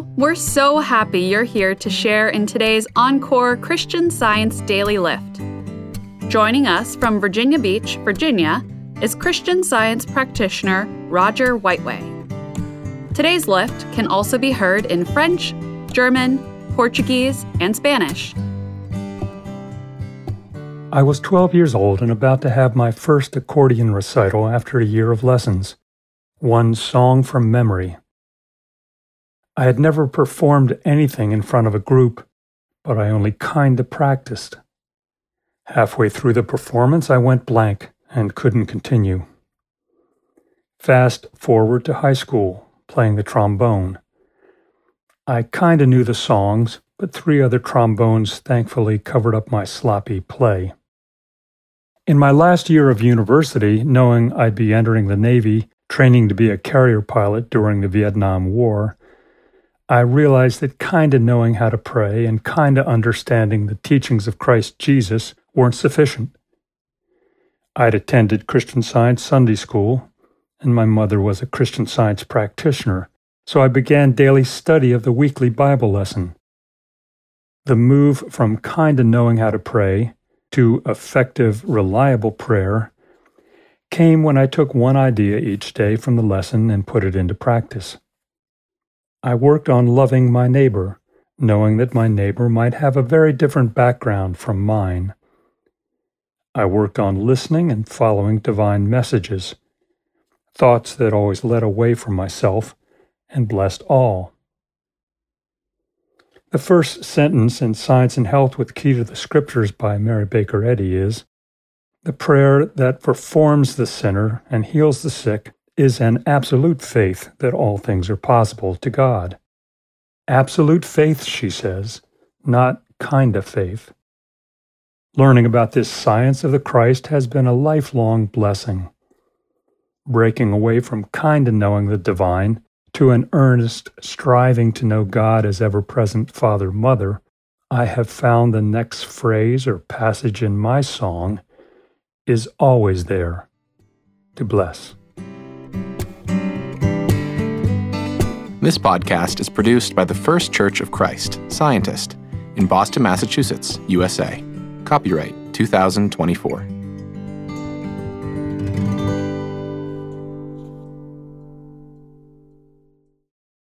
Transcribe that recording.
We're so happy you're here to share in today's Encore Christian Science Daily Lift. Joining us from Virginia Beach, Virginia, is Christian Science practitioner Roger Whiteway. Today's lift can also be heard in French, German, Portuguese, and Spanish. I was 12 years old and about to have my first accordion recital after a year of lessons. One song from memory. I had never performed anything in front of a group, but I only kinda practiced. Halfway through the performance, I went blank and couldn't continue. Fast forward to high school, playing the trombone. I kinda knew the songs, but three other trombones thankfully covered up my sloppy play. In my last year of university, knowing I'd be entering the Navy, training to be a carrier pilot during the Vietnam War, I realized that kinda knowing how to pray and kinda understanding the teachings of Christ Jesus weren't sufficient. I'd attended Christian Science Sunday School, and my mother was a Christian Science practitioner, so I began daily study of the weekly Bible lesson. The move from kinda knowing how to pray to effective, reliable prayer came when I took one idea each day from the lesson and put it into practice. I worked on loving my neighbor, knowing that my neighbor might have a very different background from mine. I worked on listening and following divine messages, thoughts that always led away from myself and blessed all. The first sentence in Science and Health with Key to the Scriptures by Mary Baker Eddy is The prayer that performs the sinner and heals the sick is an absolute faith that all things are possible to God. Absolute faith, she says, not kind of faith. Learning about this science of the Christ has been a lifelong blessing. Breaking away from kind of knowing the divine to an earnest striving to know God as ever present Father Mother, I have found the next phrase or passage in my song is always there to bless. This podcast is produced by the First Church of Christ, Scientist, in Boston, Massachusetts, USA. Copyright 2024.